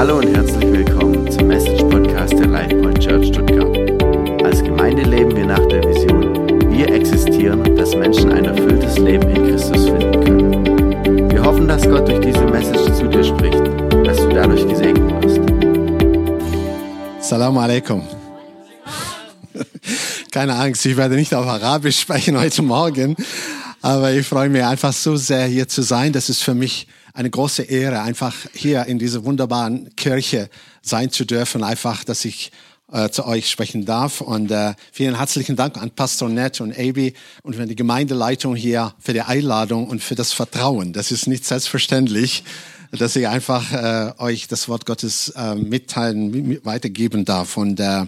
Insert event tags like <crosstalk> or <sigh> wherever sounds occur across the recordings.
Hallo und herzlich willkommen zum Message Podcast der LifePoint Church Stuttgart. Als Gemeinde leben wir nach der Vision, wir existieren, dass Menschen ein erfülltes Leben in Christus finden können. Wir hoffen, dass Gott durch diese Message zu dir spricht, dass du dadurch gesegnet wirst. Salam alaikum. Keine Angst, ich werde nicht auf Arabisch sprechen heute Morgen, aber ich freue mich einfach so sehr hier zu sein. Das ist für mich eine große Ehre, einfach hier in dieser wunderbaren Kirche sein zu dürfen, einfach, dass ich äh, zu euch sprechen darf. Und äh, vielen herzlichen Dank an Pastor Nett und Abi und für die Gemeindeleitung hier für die Einladung und für das Vertrauen. Das ist nicht selbstverständlich, dass ich einfach äh, euch das Wort Gottes äh, mitteilen, weitergeben darf. Und äh,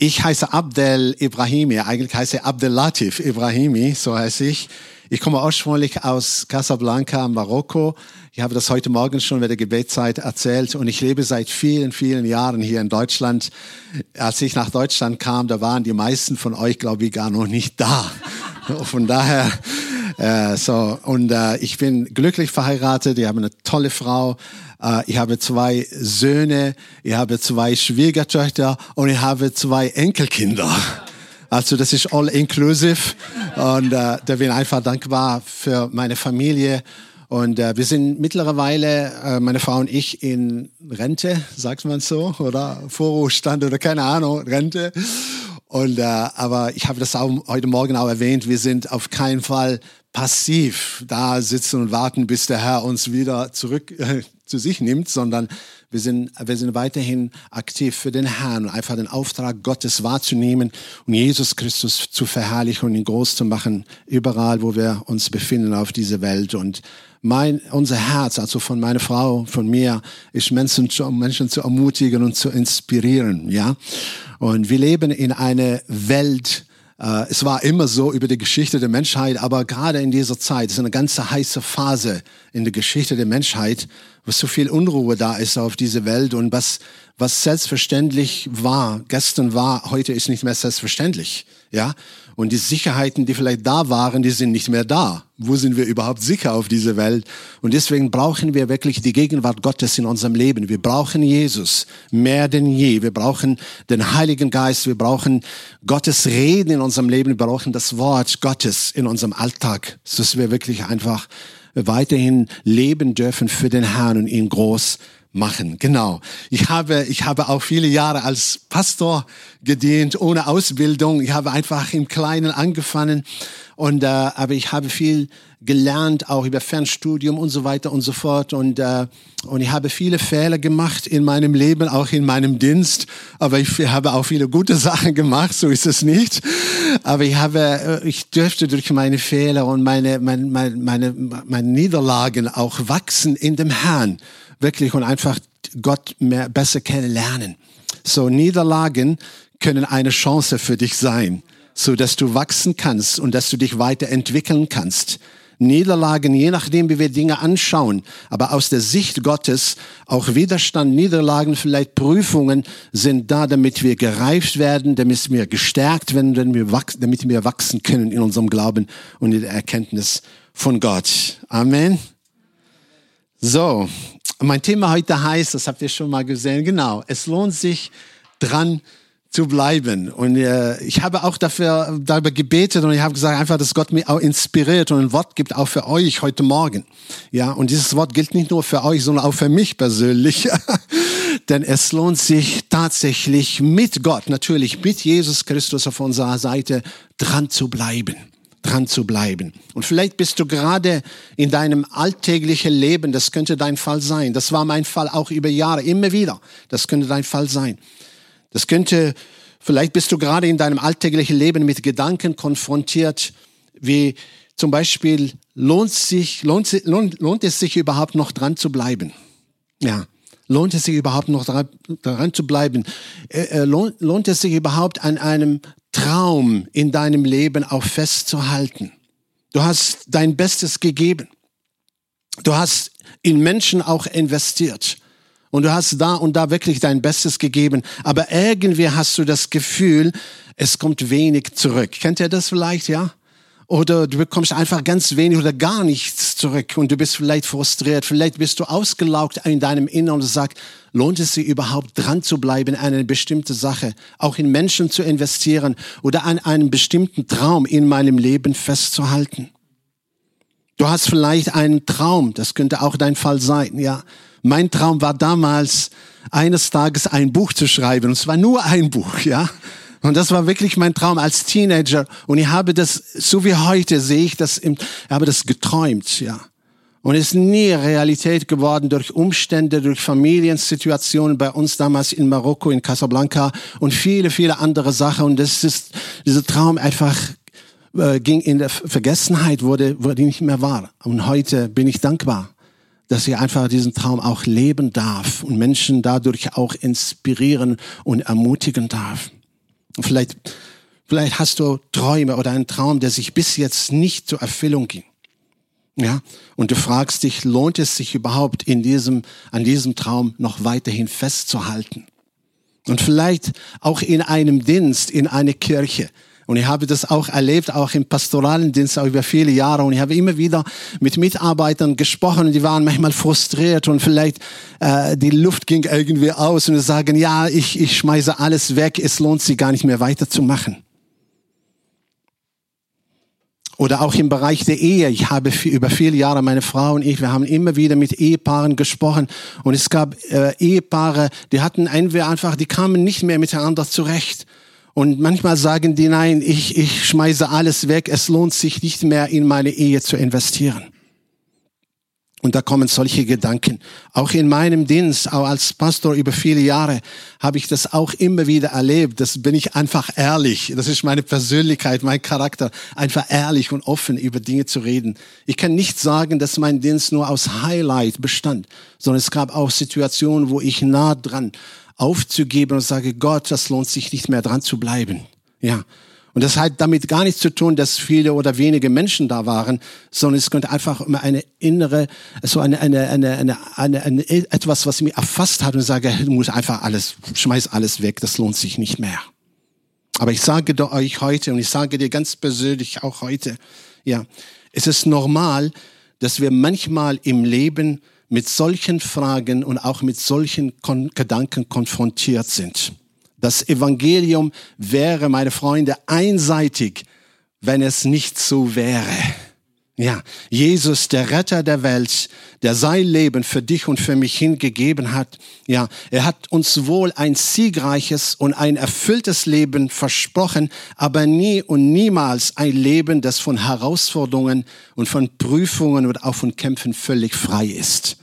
ich heiße Abdel Ibrahimi, eigentlich heiße Abdel Latif Ibrahimi, so heiße ich. Ich komme ursprünglich aus Casablanca, Marokko. Ich habe das heute Morgen schon bei der Gebetszeit erzählt und ich lebe seit vielen, vielen Jahren hier in Deutschland. Als ich nach Deutschland kam, da waren die meisten von euch, glaube ich, gar noch nicht da. <laughs> Von daher, äh, so, und äh, ich bin glücklich verheiratet, ich habe eine tolle Frau, äh, ich habe zwei Söhne, ich habe zwei Schwiegertöchter und ich habe zwei Enkelkinder. Also das ist all inclusive und äh, da bin ich einfach dankbar für meine Familie. Und äh, wir sind mittlerweile, äh, meine Frau und ich, in Rente, sagt man so, oder Vorruhestand oder keine Ahnung, Rente. Und äh, aber ich habe das auch heute Morgen auch erwähnt. Wir sind auf keinen Fall passiv da sitzen und warten, bis der Herr uns wieder zurück äh, zu sich nimmt, sondern wir sind, wir sind weiterhin aktiv für den Herrn und einfach den Auftrag Gottes wahrzunehmen und Jesus Christus zu verherrlichen und ihn groß zu machen, überall, wo wir uns befinden auf dieser Welt. Und mein, unser Herz, also von meiner Frau, von mir, ist Menschen zu, Menschen zu ermutigen und zu inspirieren, ja. Und wir leben in einer Welt, äh, es war immer so über die Geschichte der Menschheit, aber gerade in dieser Zeit ist eine ganz heiße Phase in der Geschichte der Menschheit, wo so viel Unruhe da ist auf dieser Welt und was, was selbstverständlich war, gestern war, heute ist nicht mehr selbstverständlich. Ja, und die Sicherheiten, die vielleicht da waren, die sind nicht mehr da. Wo sind wir überhaupt sicher auf dieser Welt? Und deswegen brauchen wir wirklich die Gegenwart Gottes in unserem Leben. Wir brauchen Jesus mehr denn je. Wir brauchen den Heiligen Geist. Wir brauchen Gottes Reden in unserem Leben. Wir brauchen das Wort Gottes in unserem Alltag, dass wir wirklich einfach weiterhin leben dürfen für den Herrn und ihn groß machen. Genau. Ich habe, ich habe auch viele Jahre als Pastor gedient, ohne Ausbildung. Ich habe einfach im Kleinen angefangen und äh, aber ich habe viel gelernt, auch über Fernstudium und so weiter und so fort. Und, äh, und ich habe viele Fehler gemacht in meinem Leben, auch in meinem Dienst. Aber ich habe auch viele gute <laughs> Sachen gemacht, so ist es nicht. Aber ich habe, äh, ich dürfte durch meine Fehler und meine, meine, meine, meine Niederlagen auch wachsen in dem Herrn wirklich und einfach Gott mehr, besser kennenlernen. So Niederlagen können eine Chance für dich sein, so dass du wachsen kannst und dass du dich weiterentwickeln kannst. Niederlagen, je nachdem, wie wir Dinge anschauen, aber aus der Sicht Gottes, auch Widerstand, Niederlagen, vielleicht Prüfungen sind da, damit wir gereift werden, damit wir gestärkt werden, damit wir wachsen können in unserem Glauben und in der Erkenntnis von Gott. Amen. So, mein Thema heute heißt, das habt ihr schon mal gesehen, genau, es lohnt sich dran zu bleiben. Und äh, ich habe auch dafür darüber gebetet und ich habe gesagt, einfach, dass Gott mich auch inspiriert und ein Wort gibt auch für euch heute Morgen. Ja, und dieses Wort gilt nicht nur für euch, sondern auch für mich persönlich. <laughs> Denn es lohnt sich tatsächlich mit Gott, natürlich mit Jesus Christus auf unserer Seite dran zu bleiben dran zu bleiben. Und vielleicht bist du gerade in deinem alltäglichen Leben, das könnte dein Fall sein. Das war mein Fall auch über Jahre, immer wieder. Das könnte dein Fall sein. Das könnte, vielleicht bist du gerade in deinem alltäglichen Leben mit Gedanken konfrontiert, wie zum Beispiel, lohnt, sich, lohnt, lohnt, lohnt es sich überhaupt noch dran zu bleiben? Ja. Lohnt es sich überhaupt noch daran, daran zu bleiben? Äh, äh lohnt, lohnt es sich überhaupt an einem Traum in deinem Leben auch festzuhalten. Du hast dein Bestes gegeben. Du hast in Menschen auch investiert. Und du hast da und da wirklich dein Bestes gegeben. Aber irgendwie hast du das Gefühl, es kommt wenig zurück. Kennt ihr das vielleicht, ja? Oder du bekommst einfach ganz wenig oder gar nichts zurück und du bist vielleicht frustriert, vielleicht bist du ausgelaugt in deinem Inneren und sagst, lohnt es sich überhaupt dran zu bleiben an eine bestimmte Sache, auch in Menschen zu investieren oder an einem bestimmten Traum in meinem Leben festzuhalten? Du hast vielleicht einen Traum, das könnte auch dein Fall sein, ja. Mein Traum war damals, eines Tages ein Buch zu schreiben, und zwar nur ein Buch, ja. Und das war wirklich mein Traum als Teenager. Und ich habe das, so wie heute sehe ich das, im, ich habe das geträumt, ja. Und es ist nie Realität geworden durch Umstände, durch Familiensituationen bei uns damals in Marokko, in Casablanca und viele, viele andere Sachen. Und das ist, dieser Traum einfach äh, ging in der Vergessenheit, wurde, wurde nicht mehr wahr. Und heute bin ich dankbar, dass ich einfach diesen Traum auch leben darf und Menschen dadurch auch inspirieren und ermutigen darf. Vielleicht, vielleicht hast du Träume oder einen Traum, der sich bis jetzt nicht zur Erfüllung ging. Ja, und du fragst dich, lohnt es sich überhaupt in diesem, an diesem Traum noch weiterhin festzuhalten? Und vielleicht auch in einem Dienst, in einer Kirche. Und ich habe das auch erlebt, auch im pastoralen Dienst auch über viele Jahre. Und ich habe immer wieder mit Mitarbeitern gesprochen und die waren manchmal frustriert und vielleicht äh, die Luft ging irgendwie aus und sie sagen, ja, ich, ich schmeiße alles weg, es lohnt sich gar nicht mehr weiterzumachen. Oder auch im Bereich der Ehe. Ich habe über viele Jahre, meine Frau und ich, wir haben immer wieder mit Ehepaaren gesprochen. Und es gab äh, Ehepaare, die hatten einfach, die kamen nicht mehr miteinander zurecht. Und manchmal sagen die, nein, ich, ich schmeiße alles weg. Es lohnt sich nicht mehr, in meine Ehe zu investieren. Und da kommen solche Gedanken. Auch in meinem Dienst, auch als Pastor über viele Jahre, habe ich das auch immer wieder erlebt. Das bin ich einfach ehrlich. Das ist meine Persönlichkeit, mein Charakter. Einfach ehrlich und offen über Dinge zu reden. Ich kann nicht sagen, dass mein Dienst nur aus Highlight bestand, sondern es gab auch Situationen, wo ich nah dran aufzugeben und sage, Gott, das lohnt sich nicht mehr dran zu bleiben. Ja. Und das hat damit gar nichts zu tun, dass viele oder wenige Menschen da waren, sondern es könnte einfach immer eine innere, so eine, eine, eine, eine, eine, eine etwas, was mich erfasst hat und sage, du musst einfach alles, schmeiß alles weg, das lohnt sich nicht mehr. Aber ich sage euch heute und ich sage dir ganz persönlich auch heute, ja, es ist normal, dass wir manchmal im Leben mit solchen Fragen und auch mit solchen Kon Gedanken konfrontiert sind. Das Evangelium wäre, meine Freunde, einseitig, wenn es nicht so wäre. Ja, Jesus, der Retter der Welt, der sein Leben für dich und für mich hingegeben hat. Ja, er hat uns wohl ein siegreiches und ein erfülltes Leben versprochen, aber nie und niemals ein Leben, das von Herausforderungen und von Prüfungen und auch von Kämpfen völlig frei ist.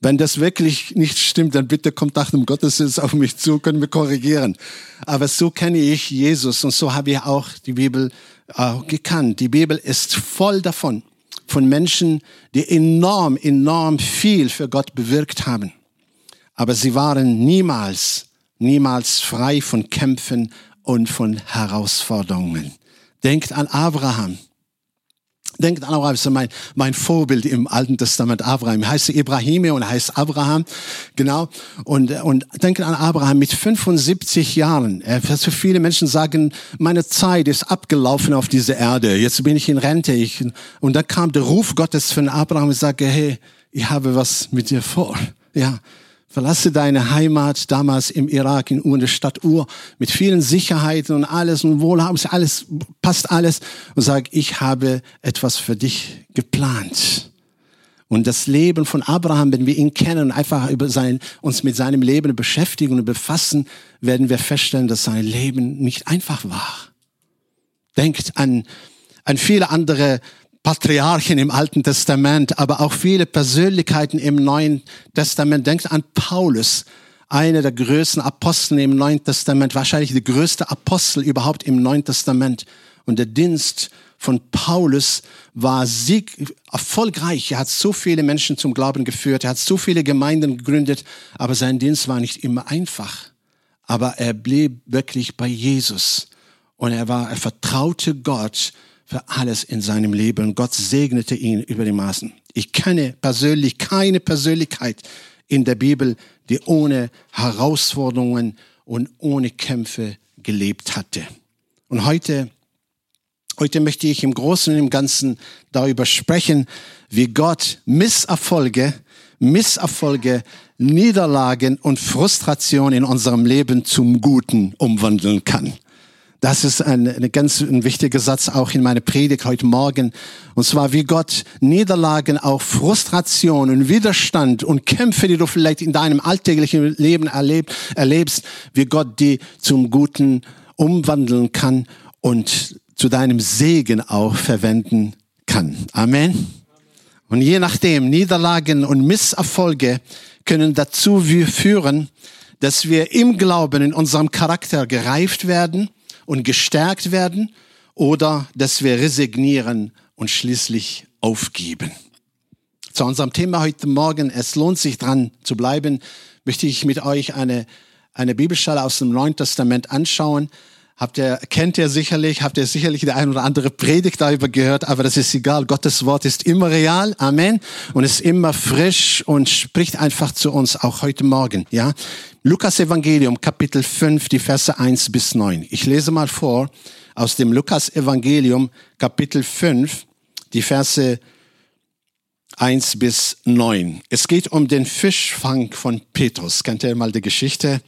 Wenn das wirklich nicht stimmt, dann bitte kommt nach dem Gottesdienst auf mich zu, können wir korrigieren. Aber so kenne ich Jesus und so habe ich auch die Bibel äh, gekannt. Die Bibel ist voll davon, von Menschen, die enorm, enorm viel für Gott bewirkt haben. Aber sie waren niemals, niemals frei von Kämpfen und von Herausforderungen. Denkt an Abraham. Denkt an Abraham, ist mein, mein Vorbild im Alten Testament, Abraham. Er heißt Ibrahim und heißt Abraham, genau. Und, und denkt an Abraham mit 75 Jahren. So viele Menschen sagen, meine Zeit ist abgelaufen auf dieser Erde. Jetzt bin ich in Rente. Ich, und dann kam der Ruf Gottes von Abraham und sagte, hey, ich habe was mit dir vor. Ja, Verlasse deine Heimat damals im Irak in Ur, in der Stadt Ur, mit vielen Sicherheiten und alles und Wohlhaben, alles, passt alles und sag, ich habe etwas für dich geplant. Und das Leben von Abraham, wenn wir ihn kennen und einfach über sein, uns mit seinem Leben beschäftigen und befassen, werden wir feststellen, dass sein Leben nicht einfach war. Denkt an, an viele andere Patriarchen im Alten Testament, aber auch viele Persönlichkeiten im Neuen Testament. Denkt an Paulus, einer der größten Apostel im Neuen Testament, wahrscheinlich der größte Apostel überhaupt im Neuen Testament. Und der Dienst von Paulus war sieg erfolgreich. Er hat so viele Menschen zum Glauben geführt, er hat so viele Gemeinden gegründet, aber sein Dienst war nicht immer einfach. Aber er blieb wirklich bei Jesus und er war, er vertraute Gott für alles in seinem Leben. Gott segnete ihn über die Maßen. Ich kenne persönlich keine Persönlichkeit in der Bibel, die ohne Herausforderungen und ohne Kämpfe gelebt hatte. Und heute Heute möchte ich im Großen und im Ganzen darüber sprechen, wie Gott Misserfolge, Misserfolge, Niederlagen und Frustration in unserem Leben zum Guten umwandeln kann. Das ist ein, ein ganz ein wichtiger Satz auch in meiner Predigt heute Morgen. Und zwar, wie Gott Niederlagen, auch Frustration und Widerstand und Kämpfe, die du vielleicht in deinem alltäglichen Leben erleb, erlebst, wie Gott die zum Guten umwandeln kann und zu deinem Segen auch verwenden kann. Amen. Und je nachdem, Niederlagen und Misserfolge können dazu führen, dass wir im Glauben in unserem Charakter gereift werden und gestärkt werden oder dass wir resignieren und schließlich aufgeben. Zu unserem Thema heute Morgen, es lohnt sich dran zu bleiben, möchte ich mit euch eine, eine Bibelstelle aus dem Neuen Testament anschauen. Habt ihr, kennt ihr sicherlich, habt ihr sicherlich die ein oder andere Predigt darüber gehört, aber das ist egal. Gottes Wort ist immer real. Amen. Und ist immer frisch und spricht einfach zu uns, auch heute Morgen, ja. Lukas Evangelium, Kapitel 5, die Verse 1 bis 9. Ich lese mal vor aus dem Lukas Evangelium, Kapitel 5, die Verse 1 bis 9. Es geht um den Fischfang von Petrus. Kennt ihr mal die Geschichte?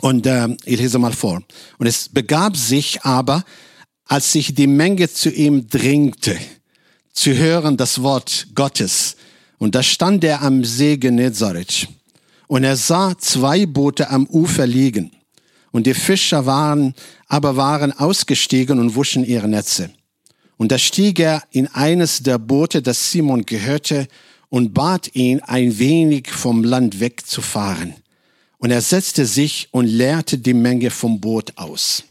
Und äh, ich lese mal vor. Und es begab sich aber, als sich die Menge zu ihm drängte, zu hören das Wort Gottes. Und da stand er am See Genezareth. Und er sah zwei Boote am Ufer liegen. Und die Fischer waren, aber waren ausgestiegen und wuschen ihre Netze. Und da stieg er in eines der Boote, das Simon gehörte, und bat ihn, ein wenig vom Land wegzufahren. Und er setzte sich und leerte die Menge vom Boot aus.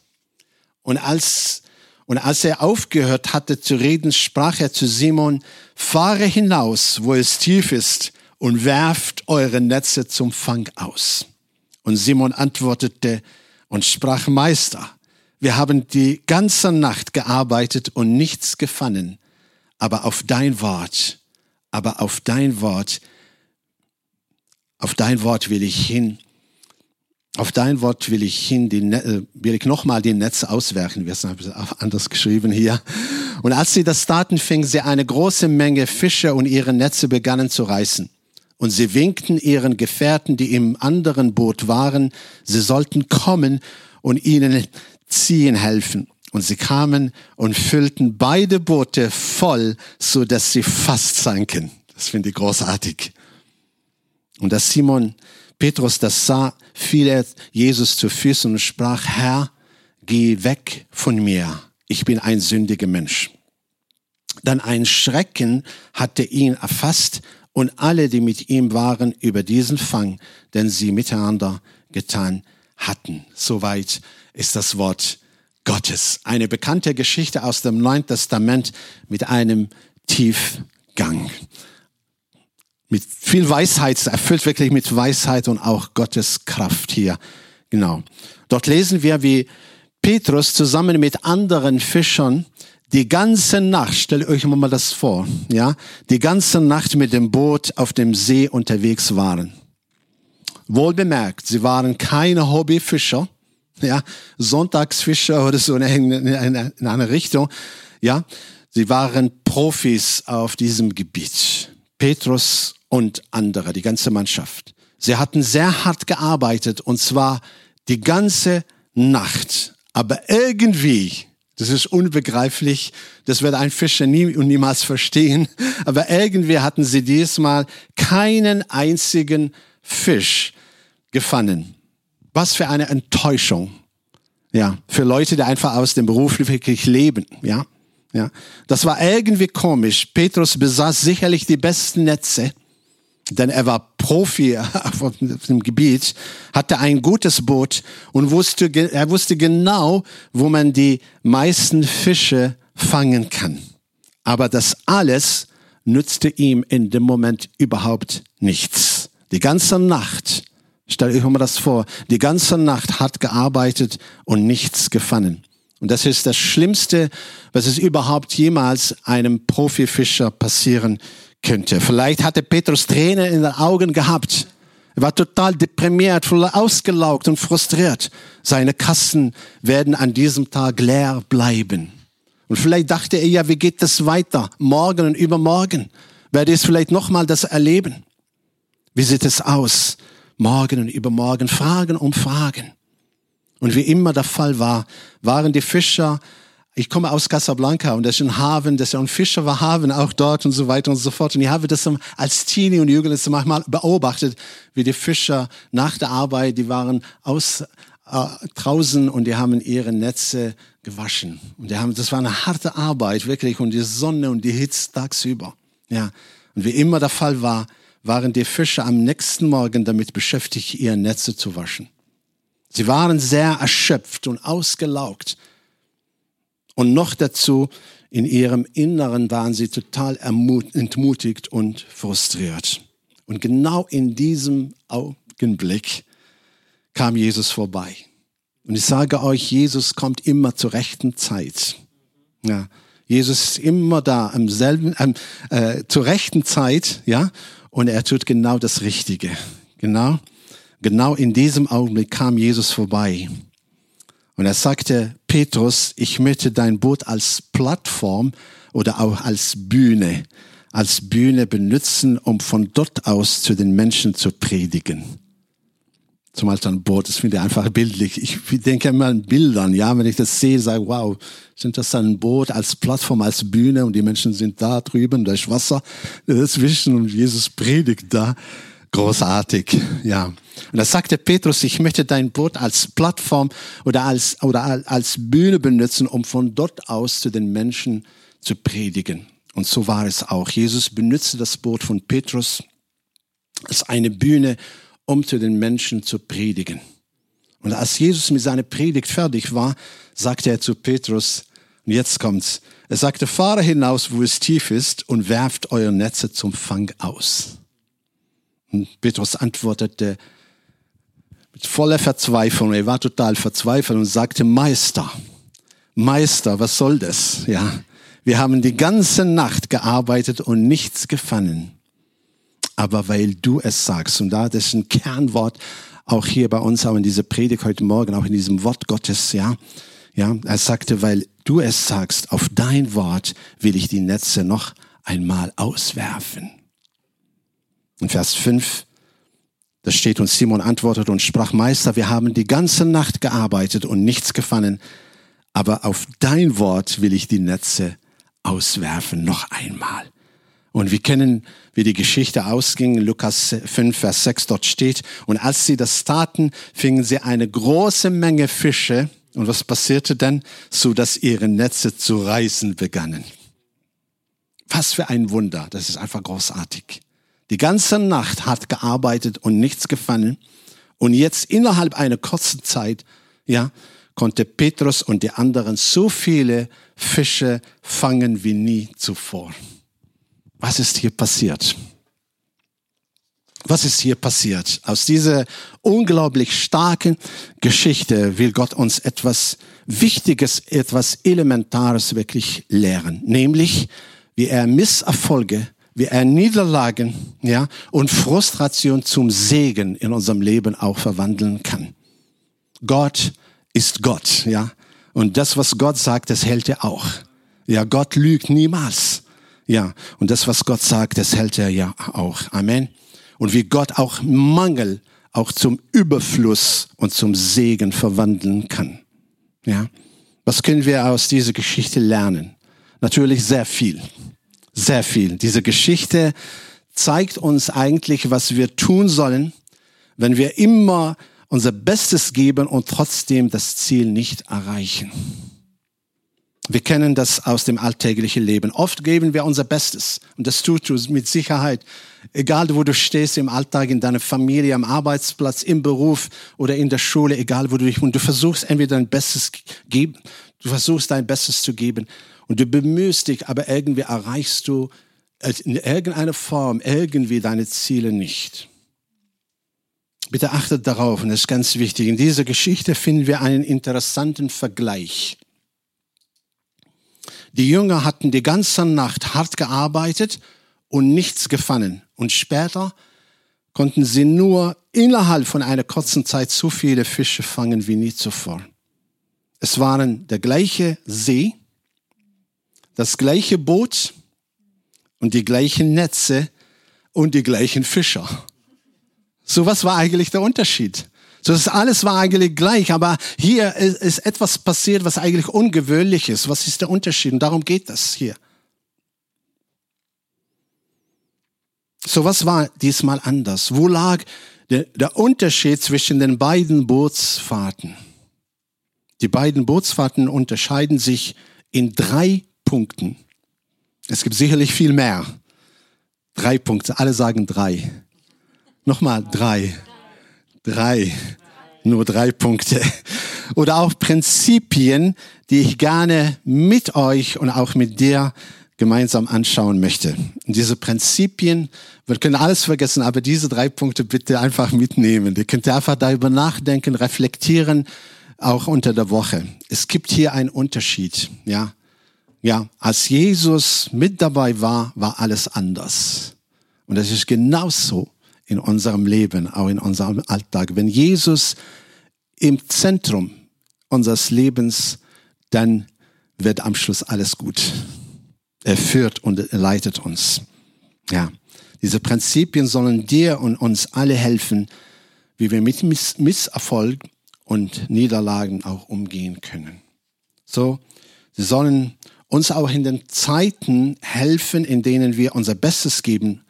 Und als, und als er aufgehört hatte zu reden, sprach er zu Simon, fahre hinaus, wo es tief ist, und werft eure Netze zum Fang aus. Und Simon antwortete und sprach, Meister, wir haben die ganze Nacht gearbeitet und nichts gefangen, aber auf dein Wort, aber auf dein Wort, auf dein Wort will ich hin. Auf dein Wort will ich hin, die, äh, will ich nochmal die Netze auswerfen. Wir haben es anders geschrieben hier. Und als sie das taten, fingen sie eine große Menge Fische und ihre Netze begannen zu reißen. Und sie winkten ihren Gefährten, die im anderen Boot waren, sie sollten kommen und ihnen ziehen helfen. Und sie kamen und füllten beide Boote voll, so dass sie fast sanken. Das finde ich großartig. Und dass Simon Petrus das sah, fiel er Jesus zu Füßen und sprach, Herr, geh weg von mir. Ich bin ein sündiger Mensch. Dann ein Schrecken hatte ihn erfasst und alle, die mit ihm waren, über diesen Fang, den sie miteinander getan hatten. Soweit ist das Wort Gottes. Eine bekannte Geschichte aus dem Neuen Testament mit einem Tiefgang. Mit viel Weisheit, erfüllt wirklich mit Weisheit und auch Gottes Kraft hier. Genau. Dort lesen wir, wie Petrus zusammen mit anderen Fischern die ganze Nacht, stellt euch mal das vor, ja, die ganze Nacht mit dem Boot auf dem See unterwegs waren. Wohl bemerkt, sie waren keine Hobbyfischer, ja, Sonntagsfischer oder so in eine, in eine Richtung, ja. Sie waren Profis auf diesem Gebiet. Petrus und andere, die ganze Mannschaft. Sie hatten sehr hart gearbeitet und zwar die ganze Nacht. Aber irgendwie das ist unbegreiflich. Das wird ein Fischer nie und niemals verstehen. <laughs> Aber irgendwie hatten sie diesmal keinen einzigen Fisch gefangen. Was für eine Enttäuschung. Ja, für Leute, die einfach aus dem Beruf wirklich leben. Ja, ja. Das war irgendwie komisch. Petrus besaß sicherlich die besten Netze denn er war Profi <laughs> auf dem Gebiet, hatte ein gutes Boot und wusste, er wusste genau, wo man die meisten Fische fangen kann. Aber das alles nützte ihm in dem Moment überhaupt nichts. Die ganze Nacht, stell euch mal das vor, die ganze Nacht hat gearbeitet und nichts gefangen. Und das ist das Schlimmste, was es überhaupt jemals einem Profifischer passieren könnte. Vielleicht hatte Petrus Tränen in den Augen gehabt. Er war total deprimiert, voll ausgelaugt und frustriert. Seine Kassen werden an diesem Tag leer bleiben. Und vielleicht dachte er ja, wie geht das weiter? Morgen und übermorgen werde ich vielleicht nochmal das erleben. Wie sieht es aus? Morgen und übermorgen, Fragen um Fragen. Und wie immer der Fall war, waren die Fischer, ich komme aus Casablanca und das ist ein Hafen, das ist ein Fischer war Hafen auch dort und so weiter und so fort. Und ich habe das als Teenie und Jugendliche manchmal beobachtet, wie die Fischer nach der Arbeit, die waren aus, äh, draußen und die haben ihre Netze gewaschen. Und die haben, das war eine harte Arbeit, wirklich, und die Sonne und die Hitze tagsüber. Ja. Und wie immer der Fall war, waren die Fischer am nächsten Morgen damit beschäftigt, ihre Netze zu waschen. Sie waren sehr erschöpft und ausgelaugt. Und noch dazu, in ihrem Inneren waren sie total entmutigt und frustriert. Und genau in diesem Augenblick kam Jesus vorbei. Und ich sage euch, Jesus kommt immer zur rechten Zeit. Ja, Jesus ist immer da am selben, äh, zur rechten Zeit, ja, und er tut genau das Richtige. Genau. Genau in diesem Augenblick kam Jesus vorbei. Und er sagte, Petrus, ich möchte dein Boot als Plattform oder auch als Bühne, als Bühne benutzen, um von dort aus zu den Menschen zu predigen. Zum Beispiel ein Boot, das finde ich einfach bildlich. Ich denke immer an Bildern, ja, wenn ich das sehe, sage, wow, sind das ein Boot als Plattform, als Bühne und die Menschen sind da drüben, ist Wasser dazwischen und Jesus predigt da. Großartig, ja. Und da sagte Petrus, ich möchte dein Boot als Plattform oder als, oder als Bühne benutzen, um von dort aus zu den Menschen zu predigen. Und so war es auch. Jesus benutzte das Boot von Petrus als eine Bühne, um zu den Menschen zu predigen. Und als Jesus mit seiner Predigt fertig war, sagte er zu Petrus, und jetzt kommt's, er sagte, fahre hinaus, wo es tief ist, und werft eure Netze zum Fang aus. Und Petrus antwortete mit voller Verzweiflung, er war total verzweifelt und sagte, Meister, Meister, was soll das? Ja, wir haben die ganze Nacht gearbeitet und nichts gefangen. Aber weil du es sagst, und da das ist ein Kernwort auch hier bei uns, auch in dieser Predigt heute Morgen, auch in diesem Wort Gottes, ja, ja, er sagte, weil du es sagst, auf dein Wort will ich die Netze noch einmal auswerfen. In Vers 5, da steht und Simon antwortet und sprach, Meister, wir haben die ganze Nacht gearbeitet und nichts gefangen, aber auf dein Wort will ich die Netze auswerfen, noch einmal. Und wir kennen, wie die Geschichte ausging. Lukas 5, Vers 6 dort steht. Und als sie das taten, fingen sie eine große Menge Fische. Und was passierte denn? So dass ihre Netze zu reißen begannen. Was für ein Wunder. Das ist einfach großartig die ganze Nacht hart gearbeitet und nichts gefangen. Und jetzt innerhalb einer kurzen Zeit, ja, konnte Petrus und die anderen so viele Fische fangen wie nie zuvor. Was ist hier passiert? Was ist hier passiert? Aus dieser unglaublich starken Geschichte will Gott uns etwas Wichtiges, etwas Elementares wirklich lehren, nämlich wie er Misserfolge wie er Niederlagen ja, und Frustration zum Segen in unserem Leben auch verwandeln kann. Gott ist Gott, ja. Und das, was Gott sagt, das hält er auch. Ja, Gott lügt niemals. Ja, und das, was Gott sagt, das hält er ja auch. Amen. Und wie Gott auch Mangel auch zum Überfluss und zum Segen verwandeln kann. Ja, was können wir aus dieser Geschichte lernen? Natürlich sehr viel sehr viel. Diese Geschichte zeigt uns eigentlich, was wir tun sollen, wenn wir immer unser Bestes geben und trotzdem das Ziel nicht erreichen. Wir kennen das aus dem alltäglichen Leben. Oft geben wir unser Bestes und das tut du mit Sicherheit. Egal wo du stehst im Alltag, in deiner Familie, am Arbeitsplatz, im Beruf oder in der Schule, egal wo du dich und du versuchst entweder dein Bestes geben, du versuchst dein Bestes zu geben und du bemühst dich, aber irgendwie erreichst du in irgendeiner Form irgendwie deine Ziele nicht. Bitte achtet darauf, und das ist ganz wichtig. In dieser Geschichte finden wir einen interessanten Vergleich. Die Jünger hatten die ganze Nacht hart gearbeitet und nichts gefangen. Und später konnten sie nur innerhalb von einer kurzen Zeit so viele Fische fangen wie nie zuvor. Es waren der gleiche See, das gleiche Boot und die gleichen Netze und die gleichen Fischer. So was war eigentlich der Unterschied. So das alles war eigentlich gleich, aber hier ist etwas passiert, was eigentlich ungewöhnlich ist. Was ist der Unterschied? Und darum geht es hier. So was war diesmal anders? Wo lag der, der Unterschied zwischen den beiden Bootsfahrten? Die beiden Bootsfahrten unterscheiden sich in drei Punkten. Es gibt sicherlich viel mehr. Drei Punkte. Alle sagen drei. Nochmal drei. Drei. Nur drei Punkte. Oder auch Prinzipien, die ich gerne mit euch und auch mit dir gemeinsam anschauen möchte. Und diese Prinzipien, wir können alles vergessen, aber diese drei Punkte bitte einfach mitnehmen. Ihr könnt einfach darüber nachdenken, reflektieren, auch unter der Woche. Es gibt hier einen Unterschied, ja. Ja, als Jesus mit dabei war, war alles anders. Und das ist genauso in unserem Leben, auch in unserem Alltag. Wenn Jesus im Zentrum unseres Lebens, dann wird am Schluss alles gut. Er führt und leitet uns. Ja, diese Prinzipien sollen dir und uns alle helfen, wie wir mit Miss Misserfolg und Niederlagen auch umgehen können. So, sie sollen uns auch in den Zeiten helfen, in denen wir unser Bestes geben,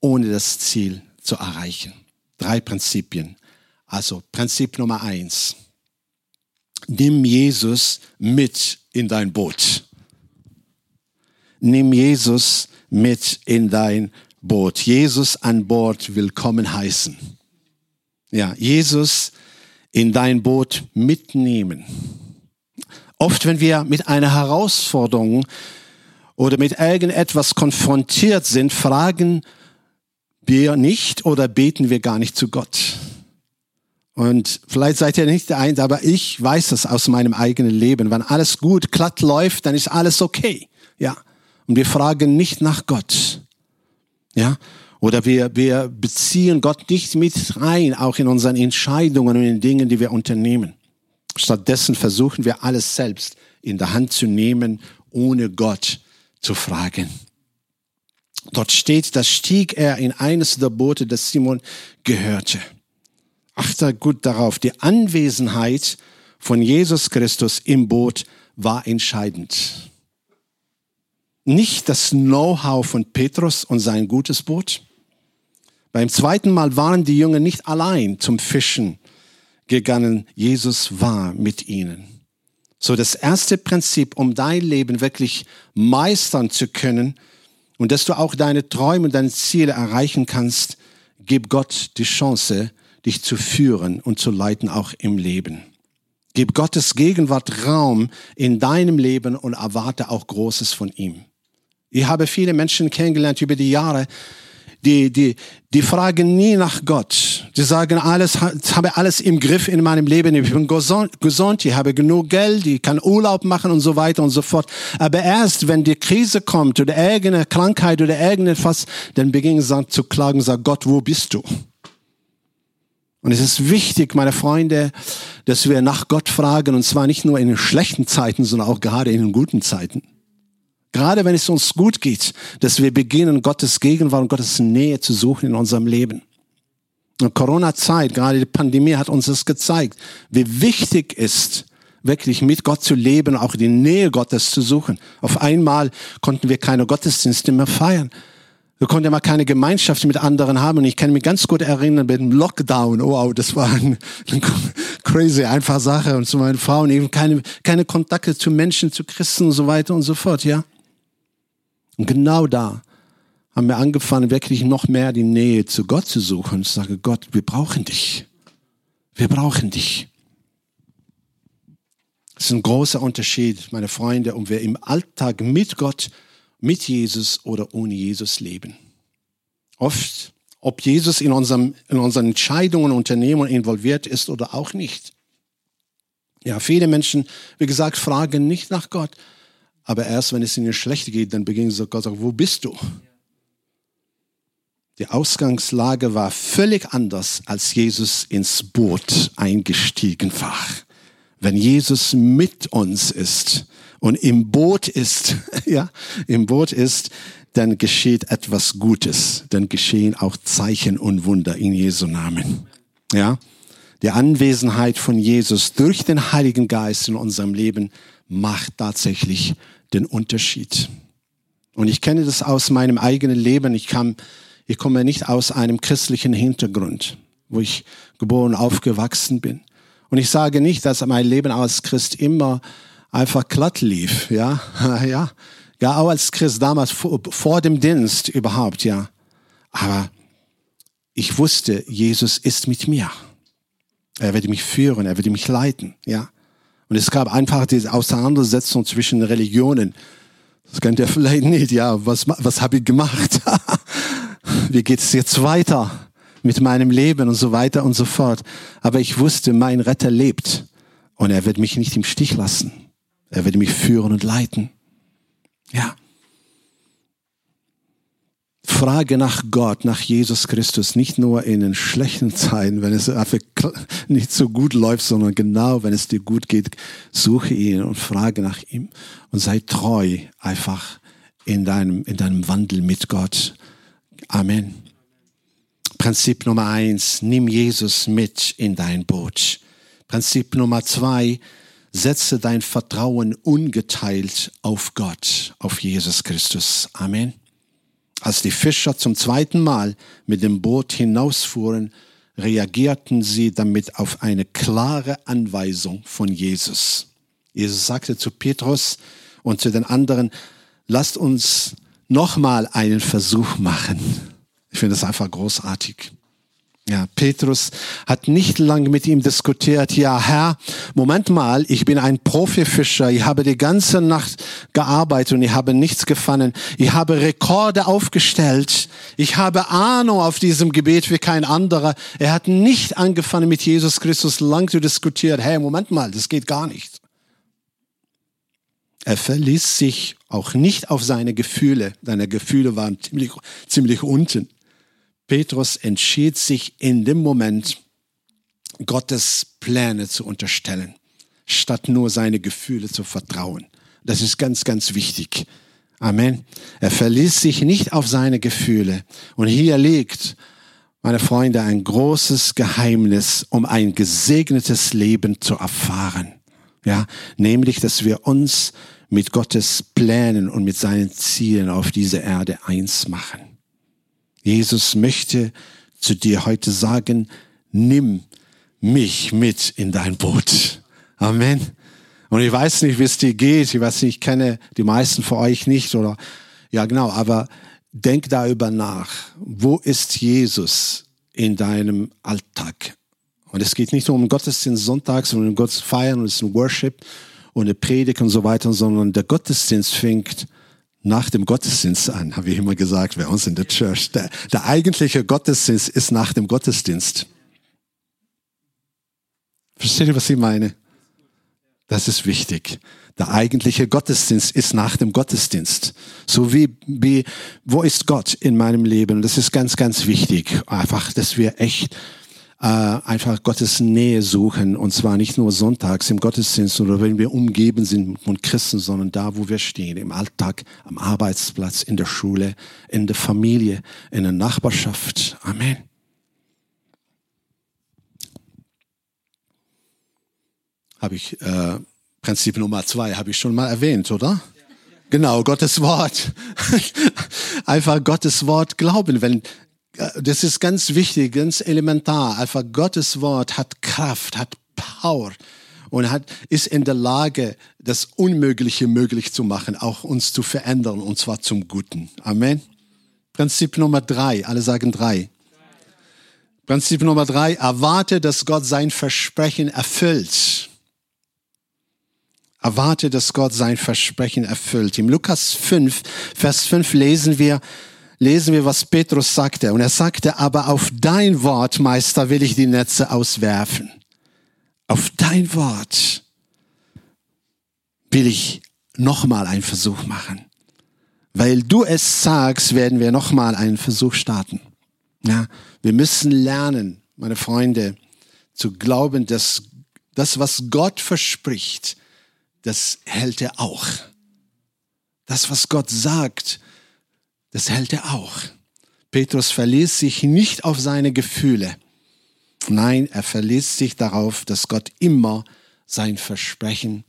ohne das Ziel zu erreichen. Drei Prinzipien. Also Prinzip Nummer eins. Nimm Jesus mit in dein Boot. Nimm Jesus mit in dein Boot. Jesus an Bord willkommen heißen. Ja, Jesus in dein Boot mitnehmen. Oft, wenn wir mit einer Herausforderung oder mit irgendetwas konfrontiert sind, fragen wir nicht oder beten wir gar nicht zu Gott. Und vielleicht seid ihr nicht der Einzige, aber ich weiß das aus meinem eigenen Leben. Wenn alles gut, glatt läuft, dann ist alles okay. Ja. Und wir fragen nicht nach Gott. Ja. Oder wir, wir beziehen Gott nicht mit rein, auch in unseren Entscheidungen und in den Dingen, die wir unternehmen. Stattdessen versuchen wir alles selbst in der Hand zu nehmen, ohne Gott zu fragen. Dort steht, da stieg er in eines der Boote, das Simon gehörte. Achte gut darauf, die Anwesenheit von Jesus Christus im Boot war entscheidend. Nicht das Know-how von Petrus und sein gutes Boot. Beim zweiten Mal waren die Jünger nicht allein zum Fischen gegangen. Jesus war mit ihnen. So das erste Prinzip, um dein Leben wirklich meistern zu können und dass du auch deine Träume und deine Ziele erreichen kannst, gib Gott die Chance, dich zu führen und zu leiten auch im Leben. Gib Gottes Gegenwart Raum in deinem Leben und erwarte auch Großes von ihm. Ich habe viele Menschen kennengelernt über die Jahre, die, die, die fragen nie nach Gott. Die sagen, alles, ich habe alles im Griff in meinem Leben. Ich bin gesund, ich habe genug Geld, ich kann Urlaub machen und so weiter und so fort. Aber erst, wenn die Krise kommt oder irgendeine Krankheit oder irgendetwas, dann beginnen sie zu klagen, sagen, Gott, wo bist du? Und es ist wichtig, meine Freunde, dass wir nach Gott fragen, und zwar nicht nur in den schlechten Zeiten, sondern auch gerade in den guten Zeiten. Gerade wenn es uns gut geht, dass wir beginnen, Gottes Gegenwart und Gottes Nähe zu suchen in unserem Leben. Corona-Zeit, gerade die Pandemie hat uns das gezeigt, wie wichtig ist, wirklich mit Gott zu leben, auch die Nähe Gottes zu suchen. Auf einmal konnten wir keine Gottesdienste mehr feiern. Wir konnten mal keine Gemeinschaft mit anderen haben. Und ich kann mich ganz gut erinnern mit dem Lockdown. Wow, das war eine crazy, einfache Sache. Und zu meinen Frauen eben keine, keine Kontakte zu Menschen, zu Christen und so weiter und so fort, ja. Und genau da haben wir angefangen, wirklich noch mehr die Nähe zu Gott zu suchen. Und ich sage, Gott, wir brauchen dich. Wir brauchen dich. Das ist ein großer Unterschied, meine Freunde, ob wir im Alltag mit Gott mit Jesus oder ohne Jesus leben. Oft, ob Jesus in, unserem, in unseren Entscheidungen und Unternehmen involviert ist oder auch nicht. Ja, viele Menschen, wie gesagt, fragen nicht nach Gott, aber erst wenn es ihnen schlecht geht, dann beginnen sie Gott sagen, wo bist du? Die Ausgangslage war völlig anders, als Jesus ins Boot eingestiegen war. Wenn Jesus mit uns ist, und im Boot ist, <laughs> ja, im Boot ist, dann geschieht etwas Gutes. Dann geschehen auch Zeichen und Wunder in Jesu Namen. Ja. Die Anwesenheit von Jesus durch den Heiligen Geist in unserem Leben macht tatsächlich den Unterschied. Und ich kenne das aus meinem eigenen Leben. Ich kam, ich komme nicht aus einem christlichen Hintergrund, wo ich geboren, aufgewachsen bin. Und ich sage nicht, dass mein Leben als Christ immer einfach glatt lief, ja, <laughs> ja, ja, auch als Christ damals vor, vor dem Dienst überhaupt, ja. Aber ich wusste, Jesus ist mit mir. Er wird mich führen, er wird mich leiten, ja. Und es gab einfach diese Auseinandersetzung zwischen Religionen. Das kennt ihr vielleicht nicht, ja. Was, was habe ich gemacht? <laughs> Wie geht es jetzt weiter mit meinem Leben und so weiter und so fort. Aber ich wusste, mein Retter lebt und er wird mich nicht im Stich lassen. Er wird mich führen und leiten. Ja. Frage nach Gott, nach Jesus Christus, nicht nur in den schlechten Zeiten, wenn es einfach nicht so gut läuft, sondern genau, wenn es dir gut geht, suche ihn und frage nach ihm und sei treu einfach in deinem, in deinem Wandel mit Gott. Amen. Prinzip Nummer eins, nimm Jesus mit in dein Boot. Prinzip Nummer zwei, setze dein Vertrauen ungeteilt auf Gott, auf Jesus Christus. Amen. Als die Fischer zum zweiten Mal mit dem Boot hinausfuhren, reagierten sie damit auf eine klare Anweisung von Jesus. Jesus sagte zu Petrus und zu den anderen, lasst uns nochmal einen Versuch machen. Ich finde das einfach großartig. Ja, Petrus hat nicht lange mit ihm diskutiert. Ja, Herr, Moment mal, ich bin ein Profifischer. Ich habe die ganze Nacht gearbeitet und ich habe nichts gefangen. Ich habe Rekorde aufgestellt. Ich habe Ahnung auf diesem Gebet wie kein anderer. Er hat nicht angefangen mit Jesus Christus lang zu diskutieren. Hey, Moment mal, das geht gar nicht. Er verließ sich auch nicht auf seine Gefühle. Seine Gefühle waren ziemlich, ziemlich unten. Petrus entschied sich in dem Moment, Gottes Pläne zu unterstellen, statt nur seine Gefühle zu vertrauen. Das ist ganz, ganz wichtig. Amen. Er verließ sich nicht auf seine Gefühle. Und hier liegt, meine Freunde, ein großes Geheimnis, um ein gesegnetes Leben zu erfahren. Ja, nämlich, dass wir uns mit Gottes Plänen und mit seinen Zielen auf dieser Erde eins machen. Jesus möchte zu dir heute sagen, nimm mich mit in dein Boot. Amen. Und ich weiß nicht, wie es dir geht. Ich weiß nicht, ich kenne die meisten von euch nicht oder, ja genau, aber denk darüber nach. Wo ist Jesus in deinem Alltag? Und es geht nicht nur um Gottesdienst sonntags, sondern um Gottes Feiern und es ist ein Worship und eine Predigt und so weiter, sondern der Gottesdienst fängt nach dem Gottesdienst an, habe ich immer gesagt, bei uns in der Church. Der, der eigentliche Gottesdienst ist nach dem Gottesdienst. Versteht ihr, was ich meine? Das ist wichtig. Der eigentliche Gottesdienst ist nach dem Gottesdienst. So wie, wie, wo ist Gott in meinem Leben? Das ist ganz, ganz wichtig. Einfach, dass wir echt äh, einfach Gottes Nähe suchen und zwar nicht nur sonntags im Gottesdienst oder wenn wir umgeben sind von Christen, sondern da, wo wir stehen, im Alltag, am Arbeitsplatz, in der Schule, in der Familie, in der Nachbarschaft. Amen. Habe ich äh, Prinzip Nummer zwei habe ich schon mal erwähnt, oder? Genau, Gottes Wort. <laughs> Einfach Gottes Wort glauben. Wenn das ist ganz wichtig, ganz elementar. Einfach Gottes Wort hat Kraft, hat Power und hat, ist in der Lage, das Unmögliche möglich zu machen, auch uns zu verändern und zwar zum Guten. Amen. Prinzip Nummer drei. Alle sagen drei. Prinzip Nummer drei. Erwarte, dass Gott sein Versprechen erfüllt. Erwarte, dass Gott sein Versprechen erfüllt. Im Lukas 5, Vers 5 lesen wir, lesen wir, was Petrus sagte. Und er sagte, aber auf dein Wort, Meister, will ich die Netze auswerfen. Auf dein Wort will ich nochmal einen Versuch machen. Weil du es sagst, werden wir nochmal einen Versuch starten. Ja, wir müssen lernen, meine Freunde, zu glauben, dass das, was Gott verspricht, das hält er auch. Das, was Gott sagt, das hält er auch. Petrus verließ sich nicht auf seine Gefühle. Nein, er verließ sich darauf, dass Gott immer sein Versprechen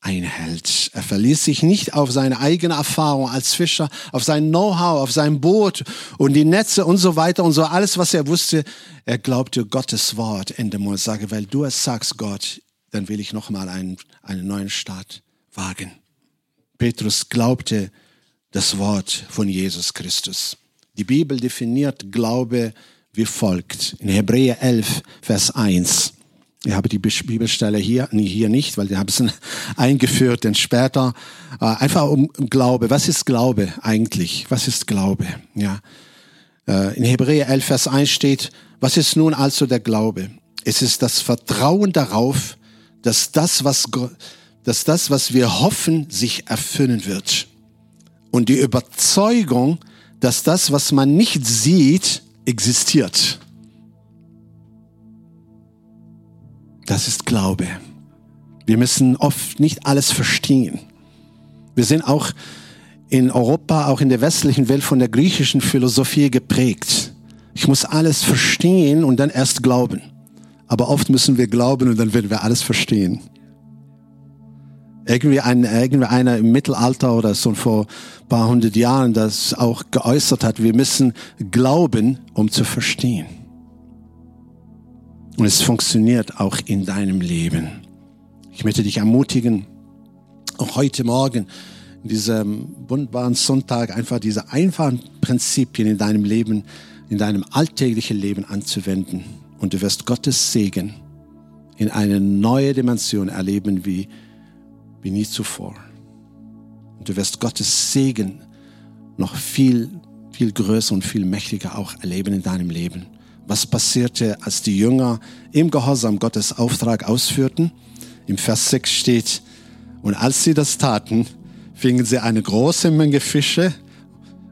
einhält. Er verließ sich nicht auf seine eigene Erfahrung als Fischer, auf sein Know-how, auf sein Boot und die Netze und so weiter und so alles, was er wusste. Er glaubte Gottes Wort. Ende muss sage, weil du es sagst, Gott, dann will ich noch mal einen, einen neuen Start wagen. Petrus glaubte das Wort von Jesus Christus. Die Bibel definiert Glaube wie folgt. In Hebräer 11, Vers 1. Ich habe die Bibelstelle hier, nee, hier nicht, weil die haben es <laughs> eingeführt, denn später äh, einfach um Glaube. Was ist Glaube eigentlich? Was ist Glaube? Ja. Äh, in Hebräer 11, Vers 1 steht, was ist nun also der Glaube? Es ist das Vertrauen darauf, dass das, was, dass das, was wir hoffen, sich erfüllen wird. Und die Überzeugung, dass das, was man nicht sieht, existiert. Das ist Glaube. Wir müssen oft nicht alles verstehen. Wir sind auch in Europa, auch in der westlichen Welt von der griechischen Philosophie geprägt. Ich muss alles verstehen und dann erst glauben. Aber oft müssen wir glauben und dann werden wir alles verstehen. Irgendwie, ein, irgendwie einer im Mittelalter oder so vor ein paar hundert Jahren das auch geäußert hat, wir müssen glauben, um zu verstehen. Und es funktioniert auch in deinem Leben. Ich möchte dich ermutigen, auch heute Morgen, in diesem wunderbaren Sonntag, einfach diese einfachen Prinzipien in deinem Leben, in deinem alltäglichen Leben anzuwenden. Und du wirst Gottes Segen in eine neue Dimension erleben wie, wie nie zuvor. Und du wirst Gottes Segen noch viel, viel größer und viel mächtiger auch erleben in deinem Leben was passierte, als die Jünger im Gehorsam Gottes Auftrag ausführten. Im Vers 6 steht, und als sie das taten, fingen sie eine große Menge Fische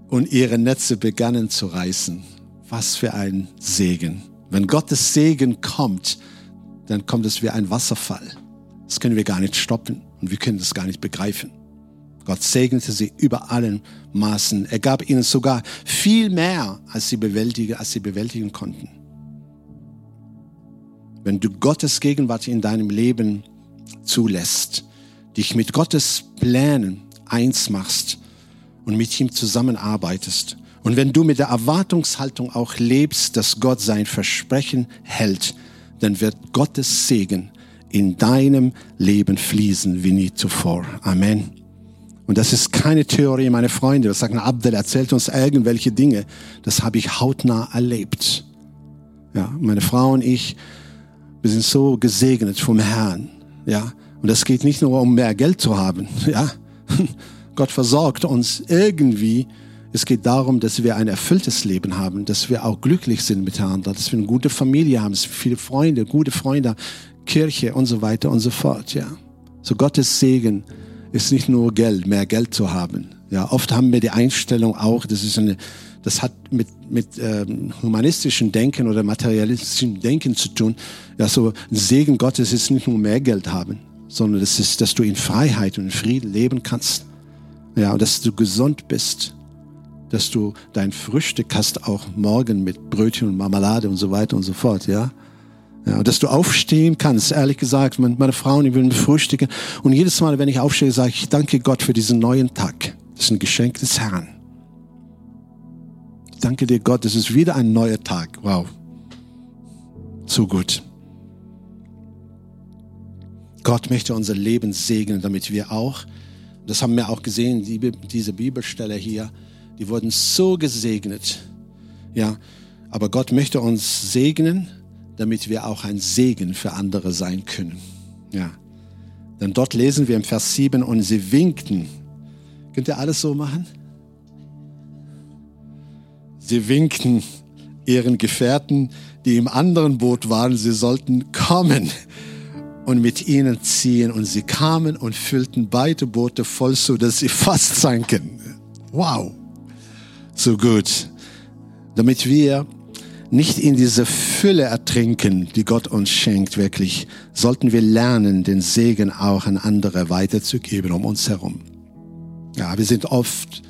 und ihre Netze begannen zu reißen. Was für ein Segen. Wenn Gottes Segen kommt, dann kommt es wie ein Wasserfall. Das können wir gar nicht stoppen und wir können das gar nicht begreifen. Gott segnete sie über allen Maßen. Er gab ihnen sogar viel mehr, als sie bewältigen, als sie bewältigen konnten. Wenn du Gottes Gegenwart in deinem Leben zulässt, dich mit Gottes Plänen eins machst und mit ihm zusammenarbeitest, und wenn du mit der Erwartungshaltung auch lebst, dass Gott sein Versprechen hält, dann wird Gottes Segen in deinem Leben fließen wie nie zuvor. Amen. Und das ist keine Theorie, meine Freunde. Das sagt Abdel erzählt uns irgendwelche Dinge. Das habe ich hautnah erlebt. Ja, meine Frau und ich, wir sind so gesegnet vom Herrn. Ja, und das geht nicht nur um mehr Geld zu haben. <laughs> Ja, Gott versorgt uns irgendwie. Es geht darum, dass wir ein erfülltes Leben haben, dass wir auch glücklich sind miteinander, dass wir eine gute Familie haben, dass wir viele Freunde, gute Freunde, Kirche und so weiter und so fort. Ja, so Gottes Segen ist nicht nur Geld, mehr Geld zu haben. Ja, oft haben wir die Einstellung auch, das ist eine, das hat mit mit ähm, humanistischem Denken oder materialistischem Denken zu tun. Ja, so Segen Gottes ist nicht nur mehr Geld haben, sondern das ist, dass du in Freiheit und Frieden leben kannst. Ja, und dass du gesund bist, dass du dein Frühstück hast auch morgen mit Brötchen und Marmelade und so weiter und so fort. Ja, ja, dass du aufstehen kannst, ehrlich gesagt, meine Frau und ich will frühstücken. Und jedes Mal, wenn ich aufstehe, sage ich, danke Gott für diesen neuen Tag. Das ist ein Geschenk des Herrn. Ich danke dir, Gott, es ist wieder ein neuer Tag. Wow. Zu gut. Gott möchte unser Leben segnen, damit wir auch, das haben wir auch gesehen, die, diese Bibelstelle hier, die wurden so gesegnet. Ja, aber Gott möchte uns segnen, damit wir auch ein Segen für andere sein können. Ja. Denn dort lesen wir im Vers 7, und sie winkten. Könnt ihr alles so machen? Sie winkten ihren Gefährten, die im anderen Boot waren, sie sollten kommen und mit ihnen ziehen. Und sie kamen und füllten beide Boote voll, so dass sie fast sanken. Wow, so gut. Damit wir nicht in diese Fülle ertrinken, die Gott uns schenkt, wirklich, sollten wir lernen, den Segen auch an andere weiterzugeben um uns herum. Ja, wir sind oft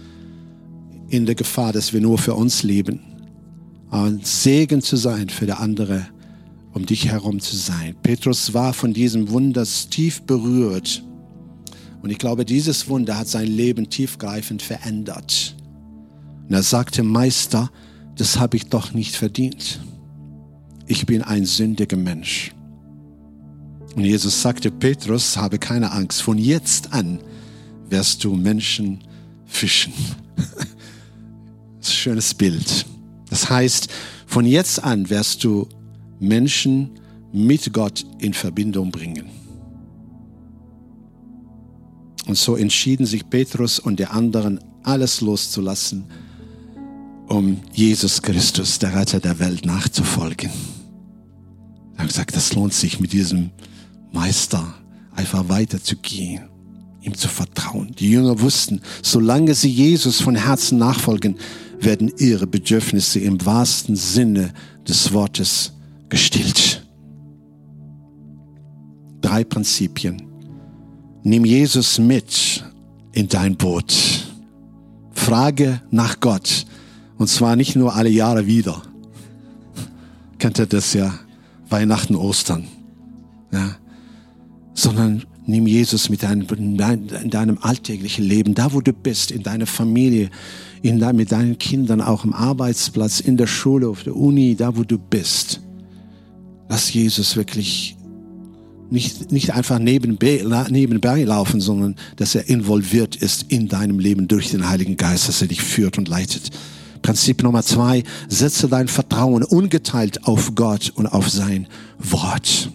in der Gefahr, dass wir nur für uns leben. Ein Segen zu sein für der andere, um dich herum zu sein. Petrus war von diesem Wunder tief berührt. Und ich glaube, dieses Wunder hat sein Leben tiefgreifend verändert. Und er sagte, Meister, das habe ich doch nicht verdient. Ich bin ein sündiger Mensch. Und Jesus sagte, Petrus, habe keine Angst. Von jetzt an wirst du Menschen fischen. <laughs> Das ist ein schönes Bild. Das heißt, von jetzt an wirst du Menschen mit Gott in Verbindung bringen. Und so entschieden sich Petrus und die anderen, alles loszulassen, um Jesus Christus, der Retter der Welt, nachzufolgen. Er hat gesagt, das lohnt sich mit diesem Meister einfach weiterzugehen ihm zu vertrauen. Die Jünger wussten, solange sie Jesus von Herzen nachfolgen, werden ihre Bedürfnisse im wahrsten Sinne des Wortes gestillt. Drei Prinzipien. Nimm Jesus mit in dein Boot. Frage nach Gott. Und zwar nicht nur alle Jahre wieder. Kennt ihr das ja? Weihnachten, Ostern. Ja. Sondern Nimm Jesus mit deinem, in deinem alltäglichen Leben, da wo du bist, in deiner Familie, in dein, mit deinen Kindern, auch am Arbeitsplatz, in der Schule, auf der Uni, da wo du bist. Lass Jesus wirklich nicht, nicht einfach nebenbei, nebenbei laufen, sondern dass er involviert ist in deinem Leben durch den Heiligen Geist, dass er dich führt und leitet. Prinzip Nummer zwei, setze dein Vertrauen ungeteilt auf Gott und auf sein Wort.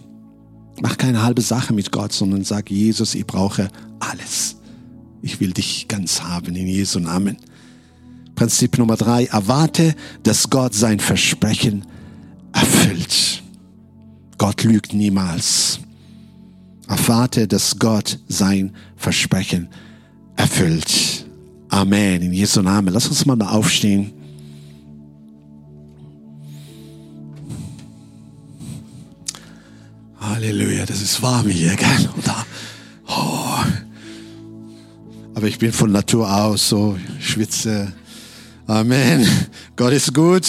Mach keine halbe Sache mit Gott, sondern sag, Jesus, ich brauche alles. Ich will dich ganz haben in Jesu Namen. Prinzip Nummer drei, erwarte, dass Gott sein Versprechen erfüllt. Gott lügt niemals. Erwarte, dass Gott sein Versprechen erfüllt. Amen. In Jesu Namen. Lass uns mal aufstehen. Halleluja, das ist warm hier, gell? Oder? Oh. Aber ich bin von Natur aus so, schwitze. Amen. Gott ist gut.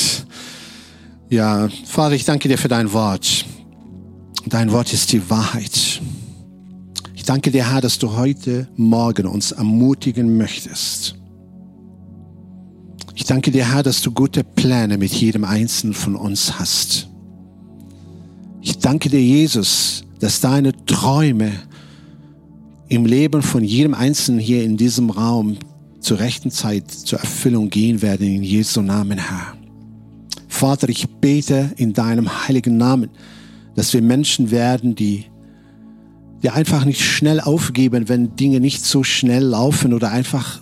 Ja, Vater, ich danke dir für dein Wort. Dein Wort ist die Wahrheit. Ich danke dir, Herr, dass du heute Morgen uns ermutigen möchtest. Ich danke dir, Herr, dass du gute Pläne mit jedem Einzelnen von uns hast. Ich danke dir, Jesus, dass deine Träume im Leben von jedem Einzelnen hier in diesem Raum zur rechten Zeit zur Erfüllung gehen werden, in Jesu Namen, Herr. Vater, ich bete in deinem heiligen Namen, dass wir Menschen werden, die, die einfach nicht schnell aufgeben, wenn Dinge nicht so schnell laufen oder einfach,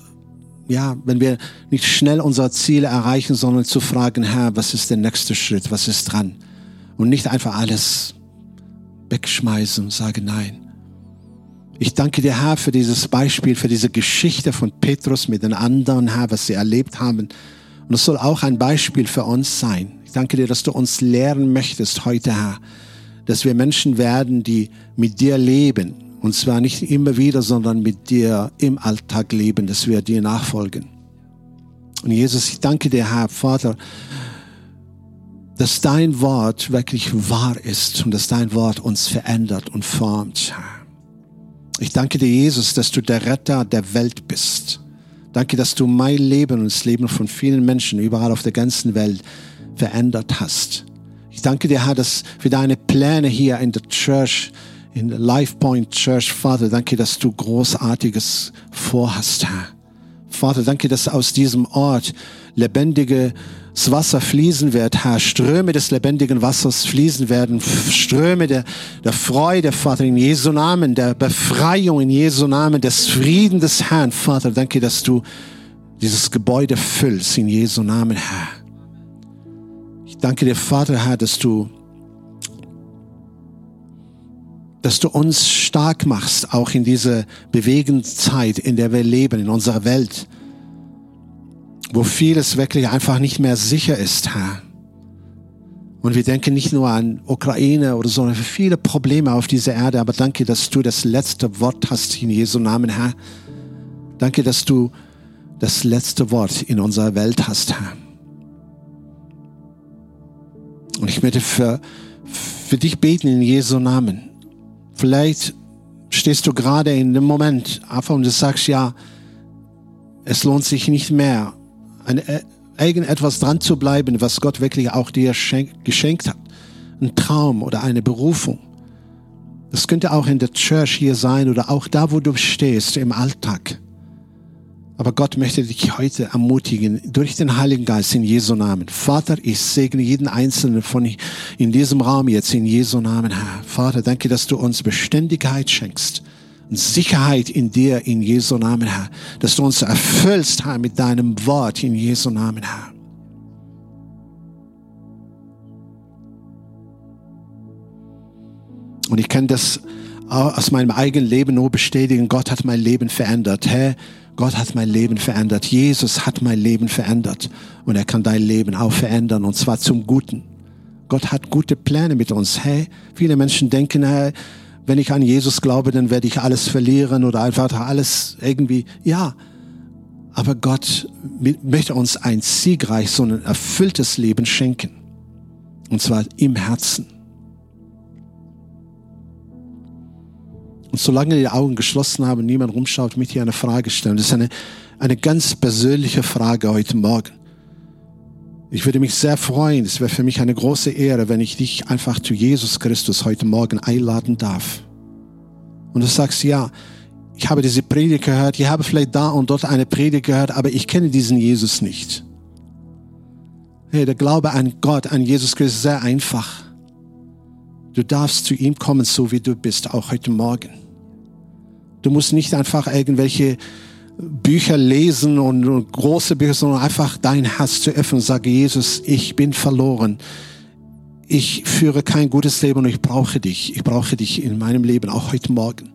ja, wenn wir nicht schnell unsere Ziele erreichen, sondern zu fragen, Herr, was ist der nächste Schritt, was ist dran? Und nicht einfach alles wegschmeißen und sagen nein. Ich danke dir, Herr, für dieses Beispiel, für diese Geschichte von Petrus mit den anderen, Herr, was sie erlebt haben. Und es soll auch ein Beispiel für uns sein. Ich danke dir, dass du uns lehren möchtest heute, Herr, dass wir Menschen werden, die mit dir leben. Und zwar nicht immer wieder, sondern mit dir im Alltag leben, dass wir dir nachfolgen. Und Jesus, ich danke dir, Herr, Vater, dass dein Wort wirklich wahr ist und dass dein Wort uns verändert und formt. Ich danke dir, Jesus, dass du der Retter der Welt bist. Danke, dass du mein Leben und das Leben von vielen Menschen überall auf der ganzen Welt verändert hast. Ich danke dir, Herr, dass für deine Pläne hier in der Church, in der Life Point Church, Vater, danke, dass du Großartiges vorhast, Herr. Vater, danke, dass aus diesem Ort lebendige das Wasser fließen wird, Herr, Ströme des lebendigen Wassers fließen werden, Ströme der, der Freude, Vater, in Jesu Namen, der Befreiung in Jesu Namen, des Frieden des Herrn, Vater, danke, dass du dieses Gebäude füllst in Jesu Namen, Herr. Ich danke dir, Vater, Herr, dass du dass du uns stark machst, auch in dieser bewegenden Zeit, in der wir leben, in unserer Welt wo vieles wirklich einfach nicht mehr sicher ist, Herr. Und wir denken nicht nur an Ukraine oder so, sondern viele Probleme auf dieser Erde. Aber danke, dass du das letzte Wort hast in Jesu Namen, Herr. Danke, dass du das letzte Wort in unserer Welt hast, Herr. Und ich möchte für, für dich beten in Jesu Namen. Vielleicht stehst du gerade in dem Moment einfach und du sagst, ja, es lohnt sich nicht mehr, an irgendetwas dran zu bleiben, was Gott wirklich auch dir geschenkt hat. Ein Traum oder eine Berufung. Das könnte auch in der Church hier sein oder auch da, wo du stehst im Alltag. Aber Gott möchte dich heute ermutigen, durch den Heiligen Geist in Jesu Namen. Vater, ich segne jeden Einzelnen von in diesem Raum jetzt in Jesu Namen, Herr. Vater, danke, dass du uns Beständigkeit schenkst Sicherheit in dir in Jesu Namen, Herr. Dass du uns erfüllst, Herr, mit deinem Wort in Jesu Namen, Herr. Und ich kann das aus meinem eigenen Leben nur bestätigen. Gott hat mein Leben verändert. Herr, Gott hat mein Leben verändert. Jesus hat mein Leben verändert. Und er kann dein Leben auch verändern, und zwar zum Guten. Gott hat gute Pläne mit uns. Hey, viele Menschen denken, hey, wenn ich an Jesus glaube, dann werde ich alles verlieren oder einfach alles irgendwie, ja. Aber Gott möchte uns ein siegreich, so ein erfülltes Leben schenken. Und zwar im Herzen. Und solange die Augen geschlossen haben, niemand rumschaut, mit dir eine Frage stellen. Das ist eine, eine ganz persönliche Frage heute Morgen. Ich würde mich sehr freuen, es wäre für mich eine große Ehre, wenn ich dich einfach zu Jesus Christus heute Morgen einladen darf. Und du sagst, ja, ich habe diese Predigt gehört, ich habe vielleicht da und dort eine Predigt gehört, aber ich kenne diesen Jesus nicht. Hey, der Glaube an Gott, an Jesus Christus ist sehr einfach. Du darfst zu ihm kommen, so wie du bist, auch heute Morgen. Du musst nicht einfach irgendwelche Bücher lesen und, große Bücher, sondern einfach dein Herz zu öffnen sage, Jesus, ich bin verloren. Ich führe kein gutes Leben und ich brauche dich. Ich brauche dich in meinem Leben, auch heute Morgen.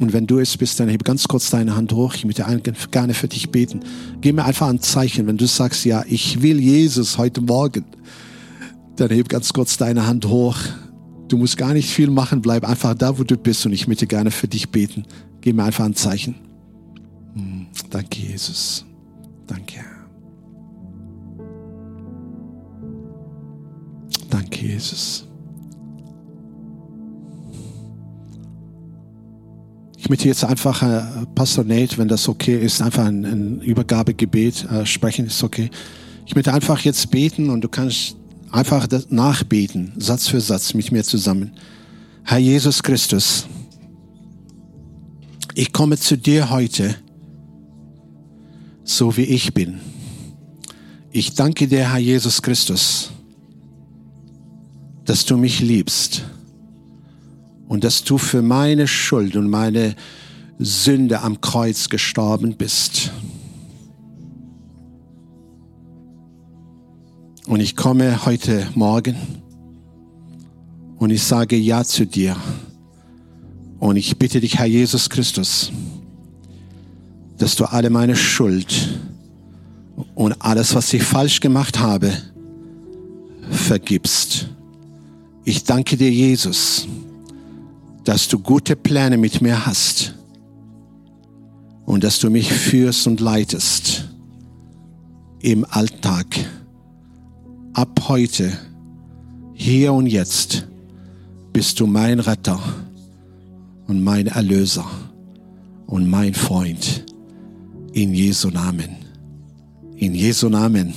Und wenn du es bist, dann heb ganz kurz deine Hand hoch. Ich möchte gerne für dich beten. Gib mir einfach ein Zeichen, wenn du sagst, ja, ich will Jesus heute Morgen. Dann heb ganz kurz deine Hand hoch. Du musst gar nicht viel machen, bleib einfach da, wo du bist und ich möchte gerne für dich beten. Gib mir einfach ein Zeichen. Hm, danke, Jesus. Danke, Danke, Jesus. Ich möchte jetzt einfach, äh, Pastor Nate, wenn das okay ist, einfach ein, ein Übergabegebet äh, sprechen, ist okay. Ich möchte einfach jetzt beten und du kannst einfach nachbeten, Satz für Satz mit mir zusammen. Herr Jesus Christus, ich komme zu dir heute, so wie ich bin. Ich danke dir, Herr Jesus Christus, dass du mich liebst und dass du für meine Schuld und meine Sünde am Kreuz gestorben bist. Und ich komme heute Morgen und ich sage Ja zu dir. Und ich bitte dich, Herr Jesus Christus, dass du alle meine Schuld und alles, was ich falsch gemacht habe, vergibst. Ich danke dir, Jesus, dass du gute Pläne mit mir hast und dass du mich führst und leitest im Alltag ab heute, hier und jetzt, bist du mein Retter und mein Erlöser und mein Freund. In Jesu Namen. In Jesu Namen.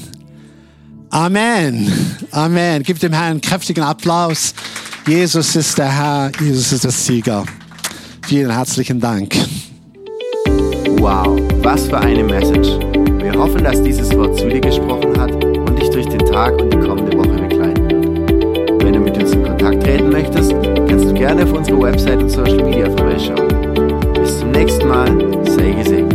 Amen. Amen. Gib dem Herrn einen kräftigen Applaus. Jesus ist der Herr. Jesus ist der Sieger. Vielen herzlichen Dank. Wow, was für eine Message. Wir hoffen, dass dieses Wort zu dir gesprochen hat durch den Tag und die kommende Woche begleiten wird. Wenn du mit uns in Kontakt treten möchtest, kannst du gerne auf unsere Website und Social Media vorbeischauen. Bis zum nächsten Mal, sei gesegnet.